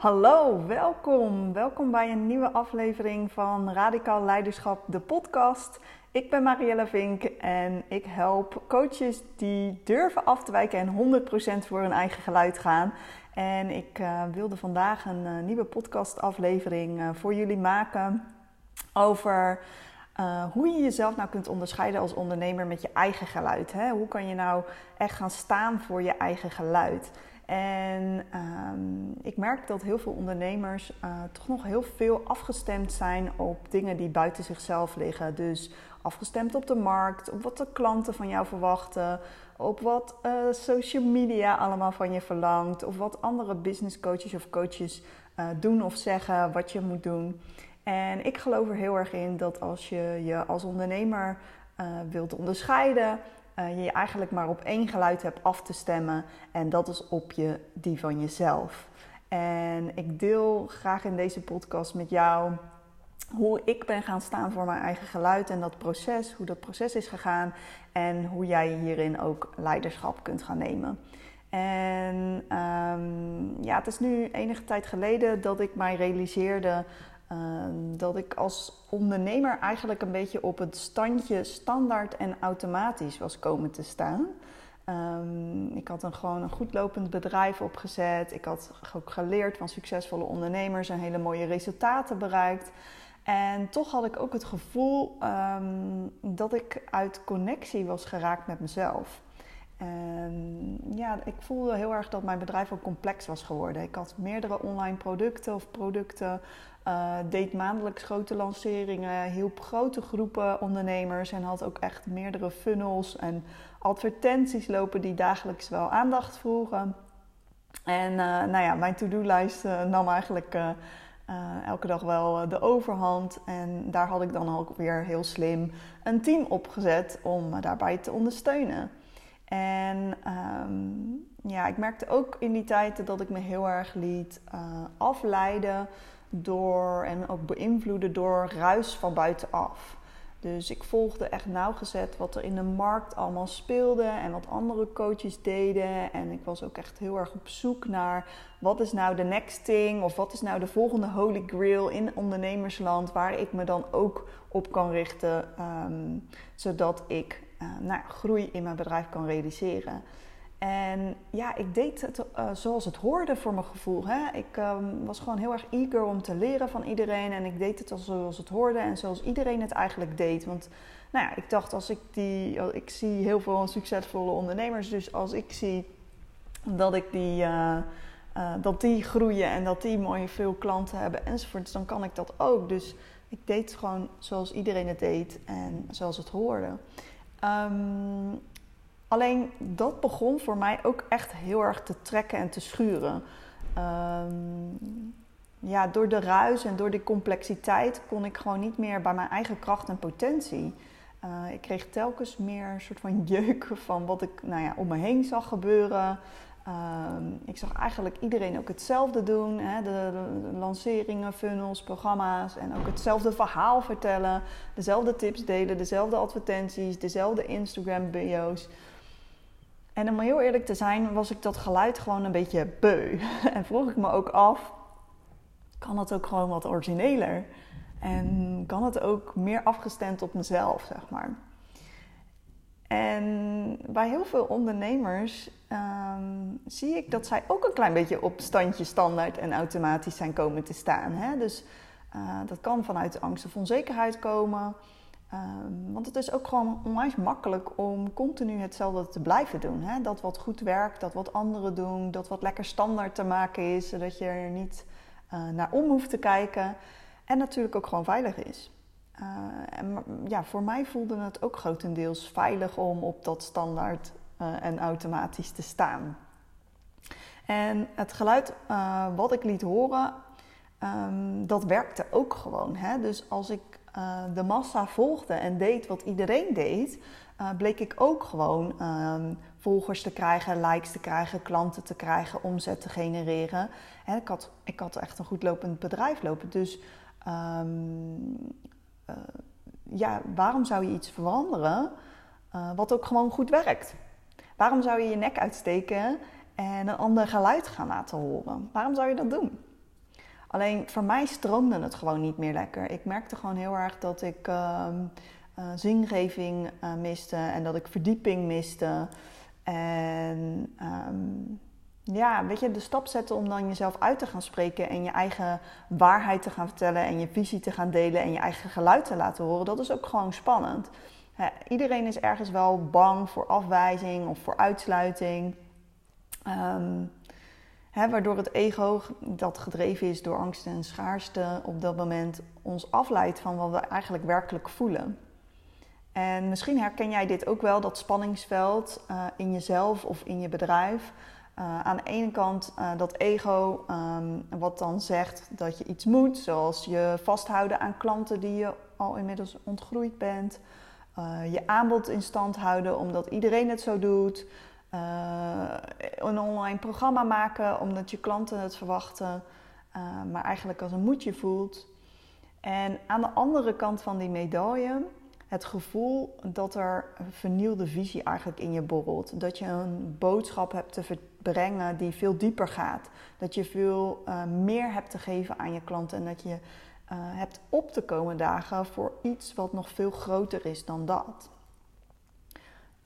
Hallo, welkom. Welkom bij een nieuwe aflevering van Radicaal Leiderschap, de podcast. Ik ben Marielle Vink en ik help coaches die durven af te wijken en 100% voor hun eigen geluid gaan. En ik uh, wilde vandaag een uh, nieuwe podcastaflevering uh, voor jullie maken over hoe je jezelf nou kunt onderscheiden als ondernemer met je eigen geluid. Hè? Hoe kan je nou echt gaan staan voor je eigen geluid? En um, ik merk dat heel veel ondernemers uh, toch nog heel veel afgestemd zijn op dingen die buiten zichzelf liggen. Dus afgestemd op de markt, op wat de klanten van jou verwachten, op wat uh, social media allemaal van je verlangt, of wat andere business coaches of coaches uh, doen of zeggen wat je moet doen. En ik geloof er heel erg in dat als je je als ondernemer wilt onderscheiden, uh, je eigenlijk maar op één geluid hebt af te stemmen. En dat is op je, die van jezelf. En ik deel graag in deze podcast met jou hoe ik ben gaan staan voor mijn eigen geluid en dat proces, hoe dat proces is gegaan en hoe jij hierin ook leiderschap kunt gaan nemen. En um, ja, het is nu enige tijd geleden dat ik mij realiseerde Ehm, dat ik als ondernemer eigenlijk een beetje op het standje standaard en automatisch was komen te staan. Um, ik had een, gewoon een goed lopend bedrijf opgezet. Ik had ook geleerd van succesvolle ondernemers en hele mooie resultaten bereikt. En toch had ik ook het gevoel um, dat ik uit connectie was geraakt met mezelf. Ja, ik voelde heel erg dat mijn bedrijf ook complex was geworden. Ik had meerdere online producten of producten uh, deed maandelijks grote lanceringen, hielp grote groepen ondernemers en had ook echt meerdere funnels en advertenties lopen die dagelijks wel aandacht vroegen. En uh, nou ja, mijn to-do-lijst uh, nam eigenlijk elke dag wel de overhand. En daar had ik dan ook weer heel slim een team opgezet om daarbij te ondersteunen. En um, ja, ik merkte ook in die tijd dat ik me heel erg liet afleiden door en ook beïnvloeden door ruis van buitenaf. Dus ik volgde echt nauwgezet wat er in de markt allemaal speelde en wat andere coaches deden. En ik was ook echt heel erg op zoek naar wat is nou de next thing of wat is nou de volgende holy grail in ondernemersland waar ik me dan ook op kan richten, um, zodat ik uh, groei in mijn bedrijf kan realiseren. En ja, ik deed het uh, zoals het hoorde voor mijn gevoel. Hè? Ik um, was gewoon heel erg eager om te leren van iedereen. En ik deed het zoals het hoorde en zoals iedereen het eigenlijk deed. Want nou ja, ik dacht, als ik die. Ik zie heel veel succesvolle ondernemers. Dus als ik zie dat ik die. Uh, dat die groeien en dat die mooi veel klanten hebben enzovoort, dan kan ik dat ook. Dus ik deed gewoon zoals iedereen het deed en zoals het hoorde. Um, Alleen dat begon voor mij ook echt heel erg te trekken en te schuren. Um, ja, door de ruis en door die complexiteit kon ik gewoon niet meer bij mijn eigen kracht en potentie. Uh, ik kreeg telkens meer een soort van jeuk van wat ik nou ja, om me heen zag gebeuren. Um, ik zag eigenlijk iedereen ook hetzelfde doen. Hè? De, de, lanceringen, funnels, programma's. En ook hetzelfde verhaal vertellen. Dezelfde tips delen, dezelfde advertenties, dezelfde Instagram-bio's. En om heel eerlijk te zijn, was ik dat geluid gewoon een beetje beu. En vroeg ik me ook af: kan het ook gewoon wat origineler? En kan het ook meer afgestemd op mezelf, zeg maar? En bij heel veel ondernemers um, zie ik dat zij ook een klein beetje op standje standaard en automatisch zijn komen te staan. Hè? Dus uh, dat kan vanuit angst of onzekerheid komen. Um, want het is ook gewoon onwijs makkelijk om continu hetzelfde te blijven doen. Hè? Dat wat goed werkt, dat wat anderen doen, dat wat lekker standaard te maken is, zodat je er niet uh, naar om hoeft te kijken. En natuurlijk ook gewoon veilig is. Uh, en ja, voor mij voelde het ook grotendeels veilig om op dat standaard uh, en automatisch te staan. En het geluid wat ik liet horen, um, dat werkte ook gewoon. Hè? Dus als ik uh, de massa volgde en deed wat iedereen deed, uh, bleek ik ook gewoon uh, volgers te krijgen, likes te krijgen, klanten te krijgen, omzet te genereren. En ik, had, ik had echt een goed lopend bedrijf lopen. Dus um, ja, waarom zou je iets veranderen wat ook gewoon goed werkt? Waarom zou je je nek uitsteken en een ander geluid gaan laten horen? Waarom zou je dat doen? Alleen voor mij stroomde het gewoon niet meer lekker. Ik merkte gewoon heel erg dat ik uh, zingeving uh, miste en dat ik verdieping miste. En um, ja, weet je, de stap zetten om dan jezelf uit te gaan spreken en je eigen waarheid te gaan vertellen en je visie te gaan delen en je eigen geluid te laten horen, dat is ook gewoon spannend. iedereen is ergens wel bang voor afwijzing of voor uitsluiting. Um, waardoor het ego, dat gedreven is door angst en schaarste, op dat moment ons afleidt van wat we eigenlijk werkelijk voelen. En misschien herken jij dit ook wel, dat spanningsveld uh, in jezelf of in je bedrijf. Uh, aan de ene kant uh, dat ego, um, wat dan zegt dat je iets moet, zoals je vasthouden aan klanten die je al inmiddels ontgroeid bent. je aanbod in stand houden omdat iedereen het zo doet. Uh, een online programma maken omdat je klanten het verwachten, uh, maar eigenlijk als een moedje voelt. En aan de andere kant van die medaille het gevoel dat er een vernieuwde visie eigenlijk in je borrelt. Dat je een boodschap hebt te brengen die veel dieper gaat. Dat je veel uh, meer hebt te geven aan je klanten en dat je hebt op te komen dagen voor iets wat nog veel groter is dan dat.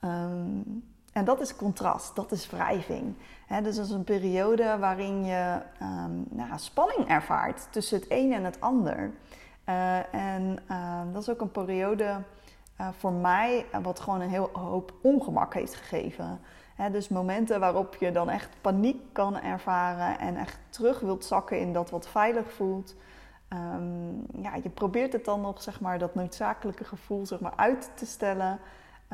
Um, en dat is contrast, dat is wrijving. dus dat is een periode waarin je um, nou, spanning ervaart tussen het een en het ander. Uh, en uh, dat is ook een periode uh, voor mij wat gewoon een heel hoop ongemak heeft gegeven. dus momenten waarop je dan echt paniek kan ervaren en echt terug wilt zakken in dat wat veilig voelt. Um, ja, je probeert het dan nog, zeg maar, dat noodzakelijke gevoel zeg maar, uit te stellen.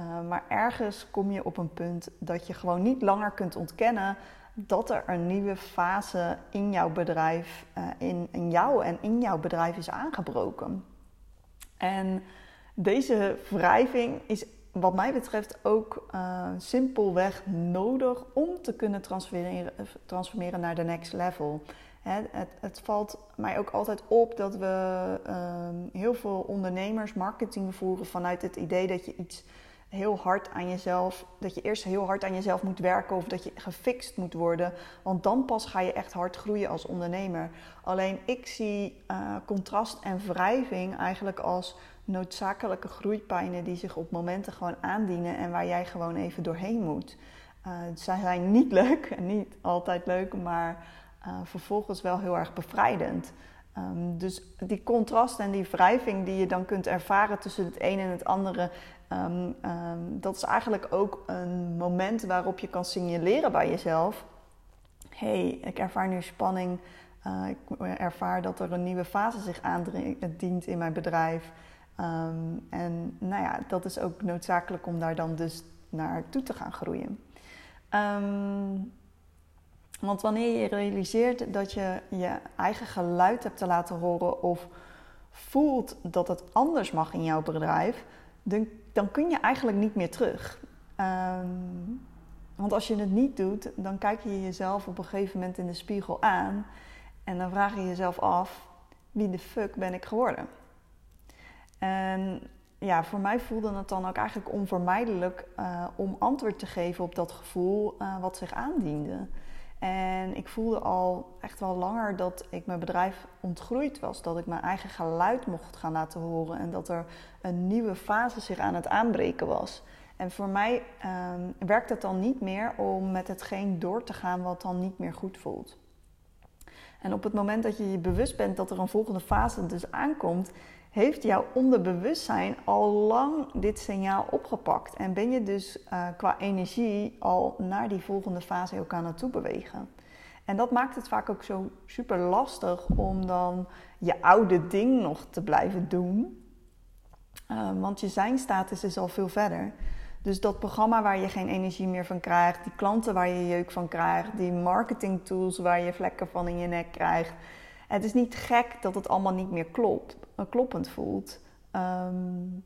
Uh, maar ergens kom je op een punt dat je gewoon niet langer kunt ontkennen dat er een nieuwe fase in jouw bedrijf, uh, in, jou en in jouw bedrijf is aangebroken. En deze wrijving is wat mij betreft ook uh, simpelweg nodig om te kunnen transformeren, naar de next level. het, het, valt mij ook altijd op dat we uh, heel veel ondernemers marketing voeren vanuit het idee dat je iets heel hard aan jezelf, dat je eerst heel hard aan jezelf moet werken of dat je gefixt moet worden. Want dan pas ga je echt hard groeien als ondernemer. Alleen ik zie uh, contrast en wrijving eigenlijk als noodzakelijke groeipijnen die zich op momenten gewoon aandienen en waar jij gewoon even doorheen moet. Uh, zij zijn niet leuk en niet altijd leuk, maar uh, vervolgens wel heel erg bevrijdend. Um, dus die contrast en die wrijving die je dan kunt ervaren tussen het een en het andere, um, um, dat is eigenlijk ook een moment waarop je kan signaleren bij jezelf: hey, ik ervaar nu spanning. Uh, ik ervaar dat er een nieuwe fase zich aandient in mijn bedrijf. en nou ja, dat is ook noodzakelijk om daar dan dus naartoe te gaan groeien. Want wanneer je realiseert dat je je eigen geluid hebt te laten horen of voelt dat het anders mag in jouw bedrijf, dan, dan kun je eigenlijk niet meer terug. Um, want als je het niet doet, dan kijk je jezelf op een gegeven moment in de spiegel aan en dan vraag je jezelf af: wie de fuck ben ik geworden? En ja, voor mij voelde het dan ook eigenlijk onvermijdelijk uh, om antwoord te geven op dat gevoel uh, wat zich aandiende. En ik voelde al echt wel langer dat ik mijn bedrijf ontgroeid was. Dat ik mijn eigen geluid mocht gaan laten horen. En dat er een nieuwe fase zich aan het aanbreken was. En voor mij um, werkt het dan niet meer om met hetgeen door te gaan wat dan niet meer goed voelt. En op het moment dat je je bewust bent dat er een volgende fase dus aankomt, heeft jouw onderbewustzijn al lang dit signaal opgepakt. En ben je dus uh, qua energie al naar die volgende fase ook aan naartoe bewegen. En dat maakt het vaak ook zo super lastig om dan je oude ding nog te blijven doen. Uh, want je zijnstatus is al veel verder. Dus dat programma waar je geen energie meer van krijgt, die klanten waar je jeuk van krijgt, die marketing tools waar je vlekken van in je nek krijgt. Het is niet gek dat het allemaal niet meer klopt. Eh, kloppend voelt. Um,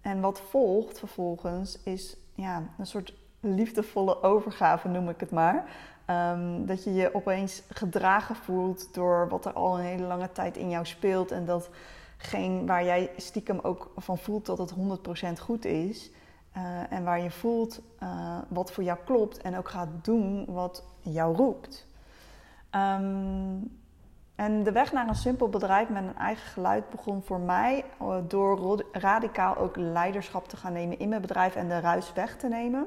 en wat volgt vervolgens is ja, een soort liefdevolle overgave, noem ik het maar. Um, dat je je opeens gedragen voelt door wat er al een hele lange tijd in jou speelt. En datgene waar jij stiekem ook van voelt dat het 100% goed is. Uh, en waar je voelt uh, wat voor jou klopt en ook gaat doen wat jou roept. Um, en de weg naar een simpel bedrijf met een eigen geluid begon voor mij uh, door radicaal ook leiderschap te gaan nemen in mijn bedrijf en de ruis weg te nemen.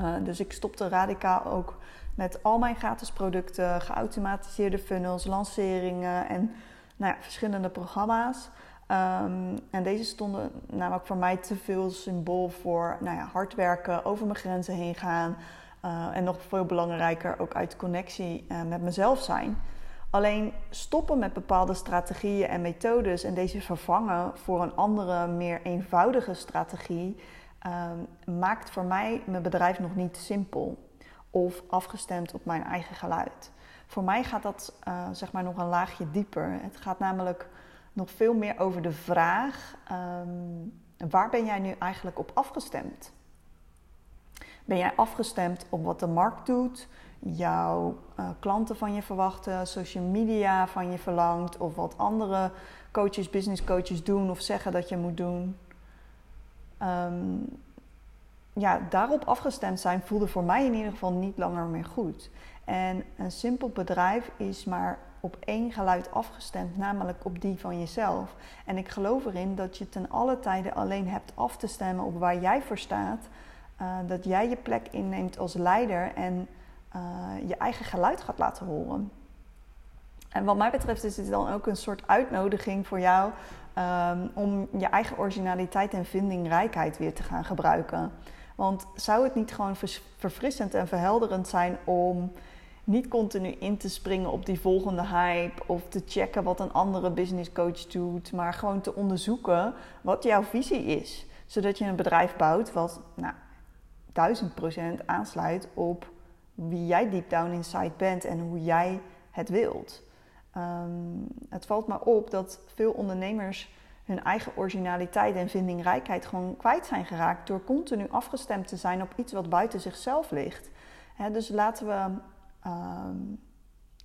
Uh, dus ik stopte radicaal ook met al mijn gratis producten, geautomatiseerde funnels, lanceringen en nou ja, verschillende programma's. Um, en deze stonden namelijk voor mij te veel symbool voor nou ja, hard werken, over mijn grenzen heen gaan. Uh, en nog veel belangrijker, ook uit connectie met mezelf zijn. Alleen stoppen met bepaalde strategieën en methodes en deze vervangen voor een andere, meer eenvoudige strategie, um, maakt voor mij mijn bedrijf nog niet simpel of afgestemd op mijn eigen geluid. Voor mij gaat dat uh, zeg maar nog een laagje dieper. Het gaat namelijk nog veel meer over de vraag: um, waar ben jij nu eigenlijk op afgestemd? Ben jij afgestemd op wat de markt doet, jouw uh, klanten van je verwachten, social media van je verlangt, of wat andere coaches, business coaches doen of zeggen dat je moet doen? Um, ja, daarop afgestemd zijn voelde voor mij in ieder geval niet langer meer goed. En een simpel bedrijf is maar op één geluid afgestemd, namelijk op die van jezelf. En ik geloof erin dat je ten alle tijde alleen hebt af te stemmen op waar jij voor staat. Uh, dat jij je plek inneemt als leider en uh, je eigen geluid gaat laten horen. En wat mij betreft is dit dan ook een soort uitnodiging voor jou um, om je eigen originaliteit en vindingrijkheid weer te gaan gebruiken. Want zou het niet gewoon verfrissend en verhelderend zijn om niet continu in te springen op die volgende hype of te checken wat een andere business coach doet, maar gewoon te onderzoeken wat jouw visie is, zodat je een bedrijf bouwt wat nou, duizend procent aansluit op wie jij deep down inside bent en hoe jij het wilt. Um, het valt me op dat veel ondernemers hun eigen originaliteit en vindingrijkheid gewoon kwijt zijn geraakt door continu afgestemd te zijn op iets wat buiten zichzelf ligt. dus laten we uh,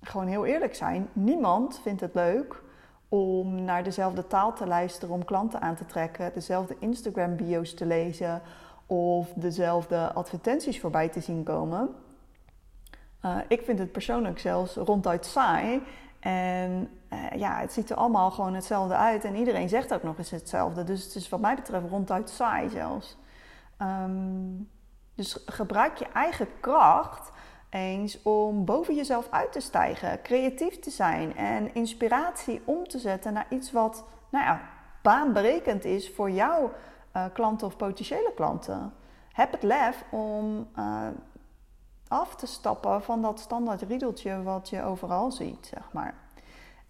gewoon heel eerlijk zijn. Niemand vindt het leuk om naar dezelfde taal te luisteren om klanten aan te trekken, dezelfde Instagram-bio's te lezen of dezelfde advertenties voorbij te zien komen. Uh, ik vind het persoonlijk zelfs ronduit saai. En uh, ja, het ziet er allemaal gewoon hetzelfde uit. En iedereen zegt ook nog eens hetzelfde. Dus het is wat mij betreft ronduit saai zelfs. Um, dus gebruik je eigen kracht eens om boven jezelf uit te stijgen, creatief te zijn en inspiratie om te zetten naar iets wat, nou ja, baanbrekend is voor jouw uh, klanten of potentiële klanten. Heb het lef om af te stappen van dat standaard riedeltje wat je overal ziet, zeg maar.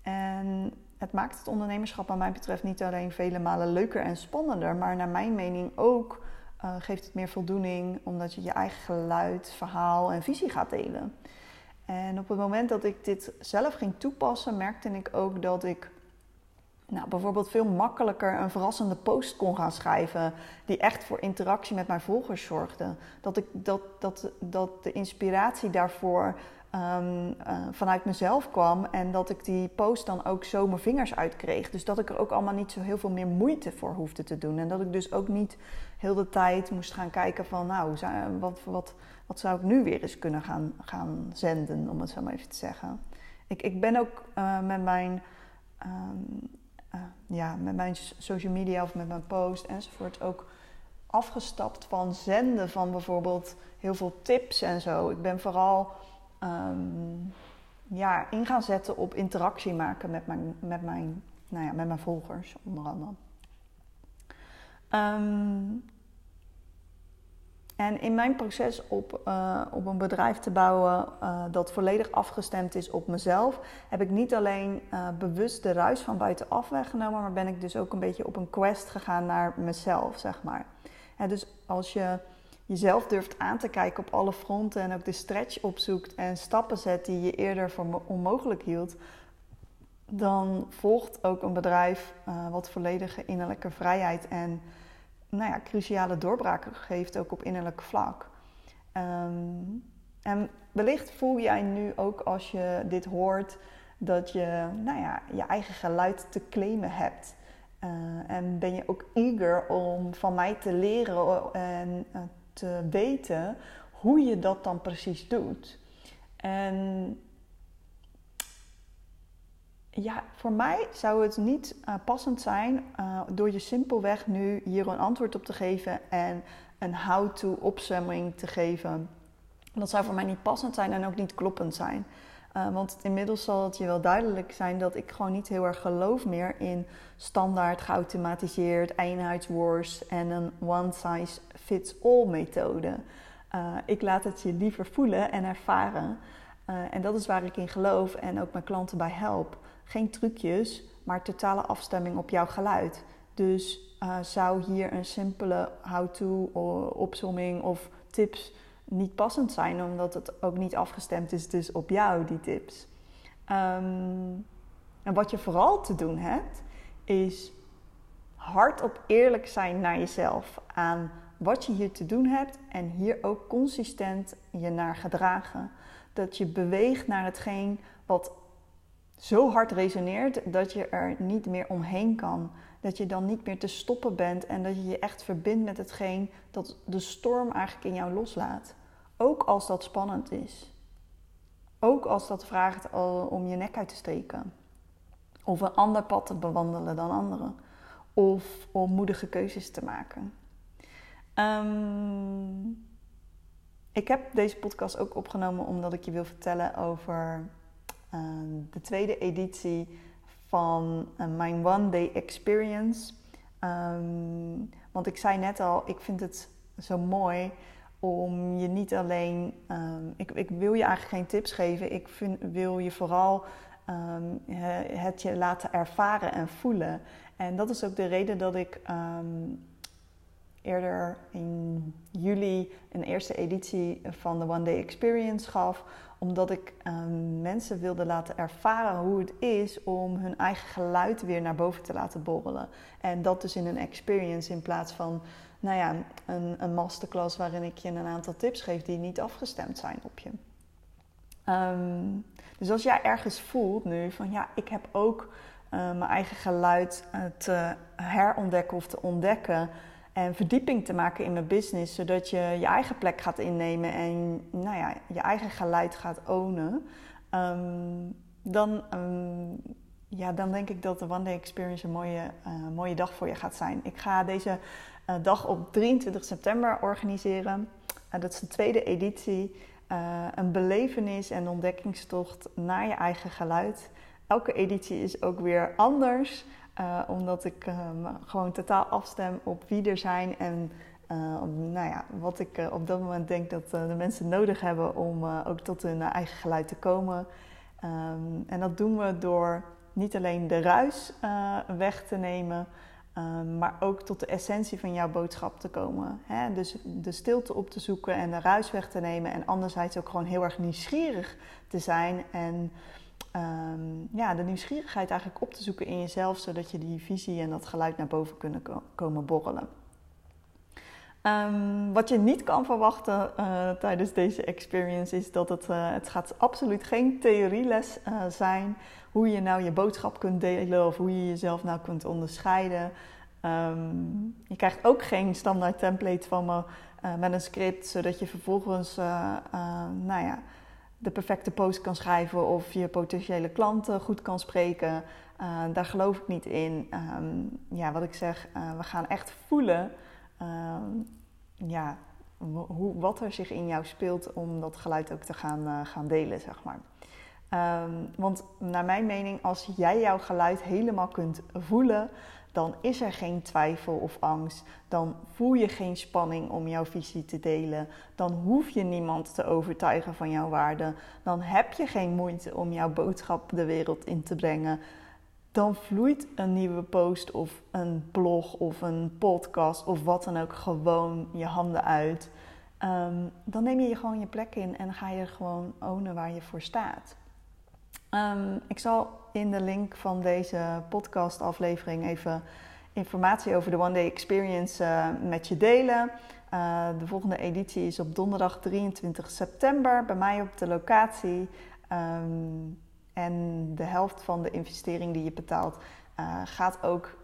En het maakt het ondernemerschap, wat mij betreft, niet alleen vele malen leuker en spannender, maar naar mijn mening ook uh, geeft het meer voldoening, omdat je je eigen geluid, verhaal en visie gaat delen. En op het moment dat ik dit zelf ging toepassen, merkte ik ook dat ik nou, bijvoorbeeld veel makkelijker een verrassende post kon gaan schrijven. Die echt voor interactie met mijn volgers zorgde. Dat, ik, dat, dat, dat de inspiratie daarvoor um, uh, vanuit mezelf kwam. En dat ik die post dan ook zo mijn vingers uitkreeg. Dus dat ik er ook allemaal niet zo heel veel meer moeite voor hoefde te doen. En dat ik dus ook niet heel de tijd moest gaan kijken van... Nou, wat, wat, wat zou ik nu weer eens kunnen gaan, gaan zenden, om het zo maar even te zeggen. Ik, ik ben ook uh, met mijn... Um, uh, ja, met mijn social media of met mijn post enzovoort ook afgestapt van zenden van bijvoorbeeld heel veel tips en zo. Ik ben vooral um, ja, in gaan zetten op interactie maken met mijn, met mijn, nou ja, met mijn volgers, onder andere. Um, en in mijn proces op, uh, op een bedrijf te bouwen uh, dat volledig afgestemd is op mezelf, heb ik niet alleen uh, bewust de ruis van buitenaf weggenomen, maar ben ik dus ook een beetje op een quest gegaan naar mezelf, zeg maar. Dus als je jezelf durft aan te kijken op alle fronten en ook de stretch opzoekt en stappen zet die je eerder voor onmogelijk hield, dan volgt ook een bedrijf wat volledige innerlijke vrijheid en nou ja, cruciale doorbraken geeft, ook op innerlijk vlak. Um, en wellicht voel jij nu ook als je dit hoort dat je nou ja, je eigen geluid te claimen hebt. Uh, en ben je ook eager om van mij te leren en uh, te weten hoe je dat dan precies doet. En ja, voor mij zou het niet uh, passend zijn uh, door je simpelweg nu hier een antwoord op te geven en een how-to opsumming te geven. Dat zou voor mij niet passend zijn en ook niet kloppend zijn. Uh, want inmiddels zal het je wel duidelijk zijn dat ik gewoon niet heel erg geloof meer in standaard geautomatiseerd eenheidsworst en een one size fits all methode. ik laat het je liever voelen en ervaren. en dat is waar ik in geloof en ook mijn klanten bij help geen trucjes, maar totale afstemming op jouw geluid. Dus uh, zou hier een simpele how-to opzomming of tips niet passend zijn, omdat het ook niet afgestemd is dus op jou, die tips. Um, en wat je vooral te doen hebt, is hardop eerlijk zijn naar jezelf aan wat je hier te doen hebt en hier ook consistent je naar gedragen. Dat je beweegt naar hetgeen wat zo hard resoneert dat je er niet meer omheen kan. Dat je dan niet meer te stoppen bent en dat je je echt verbindt met hetgeen dat de storm eigenlijk in jou loslaat. Ook als dat spannend is. Ook als dat vraagt om je nek uit te steken. Of een ander pad te bewandelen dan anderen. Of om moedige keuzes te maken. Um, ik heb deze podcast ook opgenomen omdat ik je wil vertellen over Ehm, de tweede editie van uh, mijn One Day Experience. Ehm, want ik zei net al, ik vind het zo mooi om je niet alleen. Ehm, ik, ik, wil je eigenlijk geen tips geven. Ik vind, wil je vooral het je laten ervaren en voelen. En dat is ook de reden dat ik eerder in juli een eerste editie van de One Day Experience gaf omdat ik ehm, mensen wilde laten ervaren hoe het is om hun eigen geluid weer naar boven te laten borrelen. En dat dus in een experience in plaats van nou ja, een, een masterclass waarin ik je een aantal tips geef die niet afgestemd zijn op je. Ehm, dus als jij ergens voelt nu van ja, ik heb ook uh, mijn eigen geluid te herontdekken of te ontdekken en verdieping te maken in mijn business, zodat je je eigen plek gaat innemen en nou ja, je eigen geluid gaat ownen, ehm, dan, um, ja, dan denk ik dat de One Day Experience een mooie, uh, mooie dag voor je gaat zijn. Ik ga deze uh, dag op 23 september organiseren. Uh, dat is de tweede editie. een belevenis en ontdekkingstocht naar je eigen geluid. Elke editie is ook weer anders. Uh, omdat ik uh, gewoon totaal afstem op wie er zijn en uh, nou ja, wat ik op dat moment denk dat de mensen nodig hebben om ook tot hun eigen geluid te komen. Um, en dat doen we door niet alleen de ruis weg te nemen, um, maar ook tot de essentie van jouw boodschap te komen. Hè? Dus de stilte op te zoeken en de ruis weg te nemen en anderzijds ook gewoon heel erg nieuwsgierig te zijn en um, ja, de nieuwsgierigheid eigenlijk op te zoeken in jezelf, zodat je die visie en dat geluid naar boven kunnen komen borrelen. Um, wat je niet kan verwachten uh, tijdens deze experience is dat het, uh, het gaat absoluut geen theorieles uh, zijn. Hoe je nou je boodschap kunt delen of hoe je jezelf nou kunt onderscheiden. Um, je krijgt ook geen standaard template van me met een script, zodat je vervolgens, nou ja, de perfecte post kan schrijven of je potentiële klanten goed kan spreken. Uh, daar geloof ik niet in. Um, ja, wat ik zeg, uh, we gaan echt voelen um, ja, hoe, wat er zich in jou speelt om dat geluid ook te gaan, uh, gaan delen, zeg maar. Um, want naar mijn mening, als jij jouw geluid helemaal kunt voelen, dan is er geen twijfel of angst. Dan voel je geen spanning om jouw visie te delen. Dan hoef je niemand te overtuigen van jouw waarde. Dan heb je geen moeite om jouw boodschap de wereld in te brengen. Dan vloeit een nieuwe post of een blog of een podcast of wat dan ook gewoon je handen uit. Um, dan neem je gewoon je plek in en ga je gewoon ownen waar je voor staat. Um, ik zal in de link van deze podcastaflevering even informatie over de One Day Experience uh, met je delen. Uh, de volgende editie is op donderdag 23 september bij mij op de locatie. Um, en de helft van de investering die je betaalt uh, gaat ook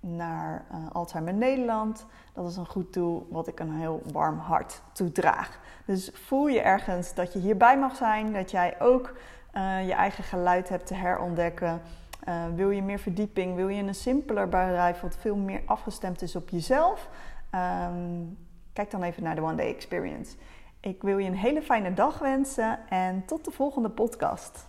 naar Alzheimer Nederland. Dat is een goed doel wat ik een heel warm hart toedraag. Dus voel je ergens dat je hierbij mag zijn, dat jij ook je eigen geluid hebt te herontdekken. wil je meer verdieping? Wil je een simpeler bedrijf wat veel meer afgestemd is op jezelf? Ehm, kijk dan even naar de One Day Experience. Ik wil je een hele fijne dag wensen en tot de volgende podcast.